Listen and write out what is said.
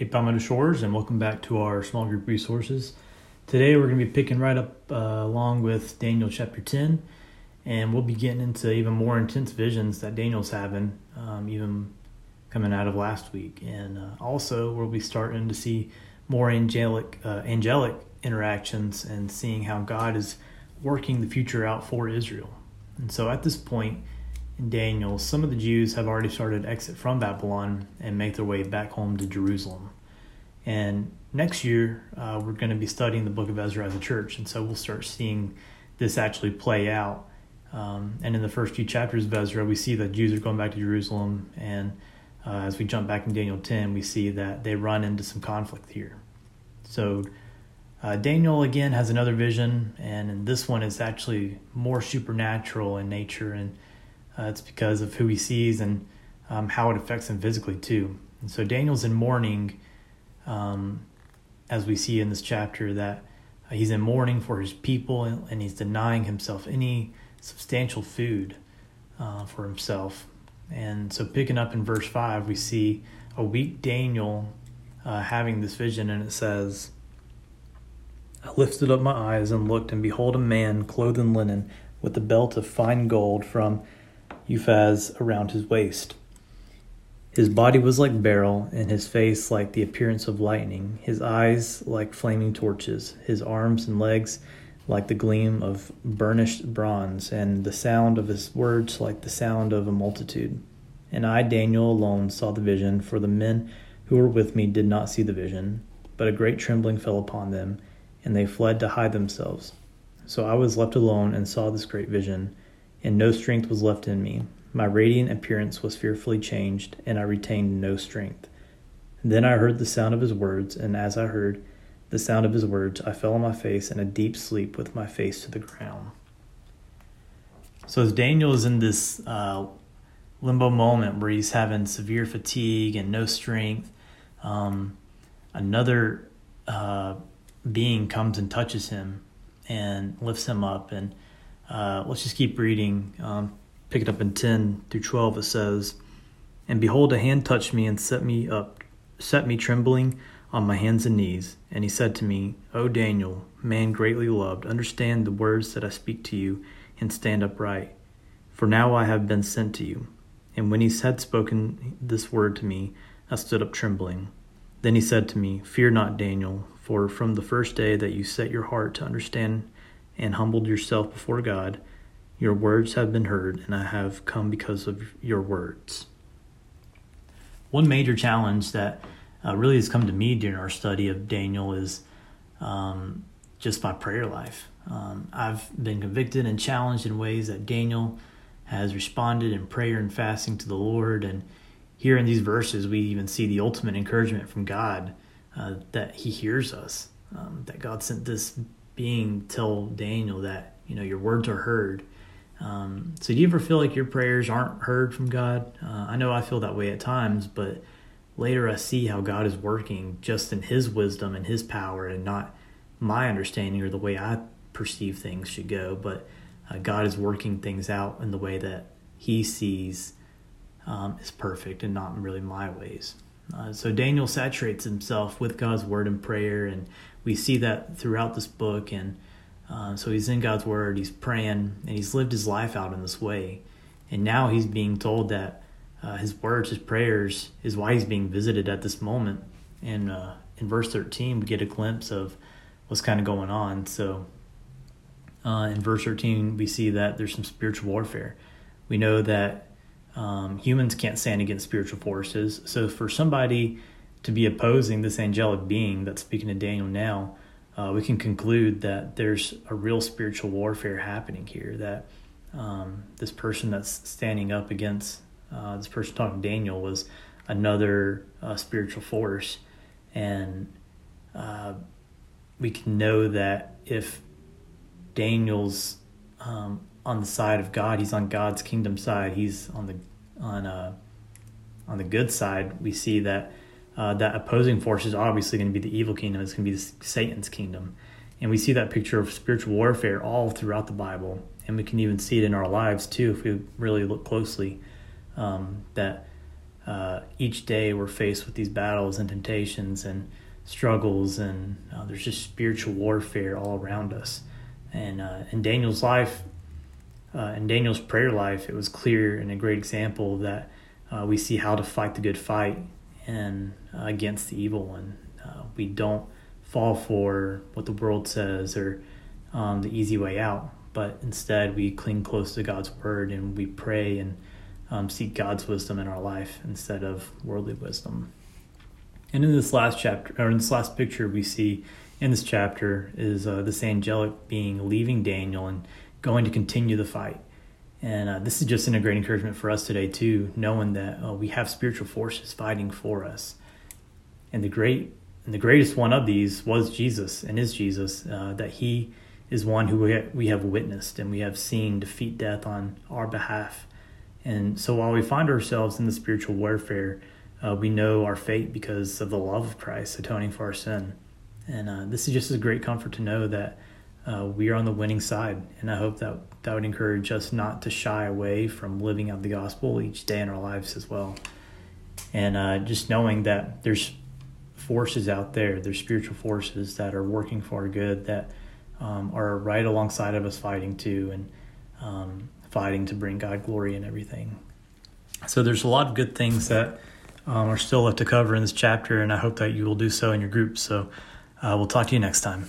Hey, Palmetto Shores, and welcome back to our small group resources. Today we're going to be picking right up uh, along with Daniel chapter 10, and we'll be getting into even more intense visions that Daniel's having, um, even coming out of last week. And uh, also, we'll be starting to see more angelic, uh, angelic interactions and seeing how God is working the future out for Israel. And so at this point, in Daniel, some of the Jews have already started exit from Babylon and make their way back home to Jerusalem. And next year, uh, we're going to be studying the book of Ezra as a church, and so we'll start seeing this actually play out. Um, and in the first few chapters of Ezra, we see that Jews are going back to Jerusalem, and uh, as we jump back in Daniel 10, we see that they run into some conflict here. So uh, Daniel again has another vision, and this one is actually more supernatural in nature, and uh, it's because of who he sees and um, how it affects him physically too. And so Daniel's in mourning, um, as we see in this chapter, that uh, he's in mourning for his people and, he's denying himself any substantial food uh, for himself. And so, picking up in verse 5, we see a weak Daniel uh, having this vision, and it says, I lifted up my eyes and looked, and behold, a man clothed in linen with a belt of fine gold from Uphaz around his waist. His body was like beryl, and his face like the appearance of lightning, his eyes like flaming torches, his arms and legs like the gleam of burnished bronze, and the sound of his words like the sound of a multitude. And I, Daniel, alone saw the vision, for the men who were with me did not see the vision, but a great trembling fell upon them, and they fled to hide themselves. So I was left alone and saw this great vision and no strength was left in me. My radiant appearance was fearfully changed, and I retained no strength. Then I heard the sound of his words, and as I heard the sound of his words, I fell on my face in a deep sleep with my face to the ground. So, as Daniel is in this uh, limbo moment where he's having severe fatigue and no strength, um, another uh, being comes and touches him and lifts him up and uh, let's just keep reading. Um, pick it up in 10 through 12. It says, And behold, a hand touched me and set me up, set me trembling on my hands and knees. And he said to me, O Daniel, man greatly loved, understand the words that I speak to you and stand upright. For now I have been sent to you. And when he had spoken this word to me, I stood up trembling. Then he said to me, Fear not, Daniel, for from the first day that you set your heart to understand and humbled yourself before God, your words have been heard, and I have come because of your words. One major challenge that uh, really has come to me during our study of Daniel is um, just my prayer life. Um, I've been convicted and challenged in ways that Daniel has responded in prayer and fasting to the Lord. And here in these verses, we even see the ultimate encouragement from God uh, that He hears us, um, that God sent this being tell Daniel that you know your words are heard. Um, so do you ever feel like your prayers aren't heard from God? Uh, I know I feel that way at times, but later I see how God is working just in His wisdom and His power, and not my understanding or the way I perceive things should go. But uh, God is working things out in the way that He sees um, is perfect, and not really my ways. Uh, so Daniel saturates himself with God's word and prayer, and we see that throughout this book. And uh, so he's in God's word, he's praying, and he's lived his life out in this way. And now he's being told that uh, his words, his prayers, is why he's being visited at this moment. And uh, in verse 13, we get a glimpse of what's kind of going on. So uh, in verse 13, we see that there's some spiritual warfare. We know that um, humans can't stand against spiritual forces. So for somebody to be opposing this angelic being that's speaking to Daniel now, uh, we can conclude that there's a real spiritual warfare happening here. That um, this person that's standing up against uh, this person talking to Daniel was another uh, spiritual force, and uh, we can know that if Daniel's um, on the side of God, he's on God's kingdom side. He's on the on uh, on the good side. We see that uh, that opposing force is obviously going to be the evil kingdom. It's going to be Satan's kingdom, and we see that picture of spiritual warfare all throughout the Bible, and we can even see it in our lives too if we really look closely. Um, that uh, each day we're faced with these battles and temptations and struggles, and uh, there's just spiritual warfare all around us. And uh, in Daniel's life, uh, in Daniel's prayer life, it was clear and a great example that uh, we see how to fight the good fight and uh, against the evil one. Uh, we don't fall for what the world says or um, the easy way out, but instead we cling close to God's word and we pray and um, seek God's wisdom in our life instead of worldly wisdom. And in this last chapter, or in this last picture, we see in this chapter is uh, this angelic being leaving Daniel and going to continue the fight. And uh, this is just a great encouragement for us today, too, knowing that uh, we have spiritual forces fighting for us. And the great and the greatest one of these was Jesus and is Jesus, uh, that he is one who we have witnessed and we have seen defeat death on our behalf. And so while we find ourselves in the spiritual warfare, uh, we know our fate because of the love of Christ atoning for our sin. And uh, this is just a great comfort to know that uh, we are on the winning side. And I hope that that would encourage us not to shy away from living out the gospel each day in our lives as well. And uh, just knowing that there's forces out there, there's spiritual forces that are working for our good that um, are right alongside of us fighting too and um, fighting to bring God glory and everything. So there's a lot of good things that um, are still left to cover in this chapter, and I hope that you will do so in your group. So uh, we'll talk to you next time.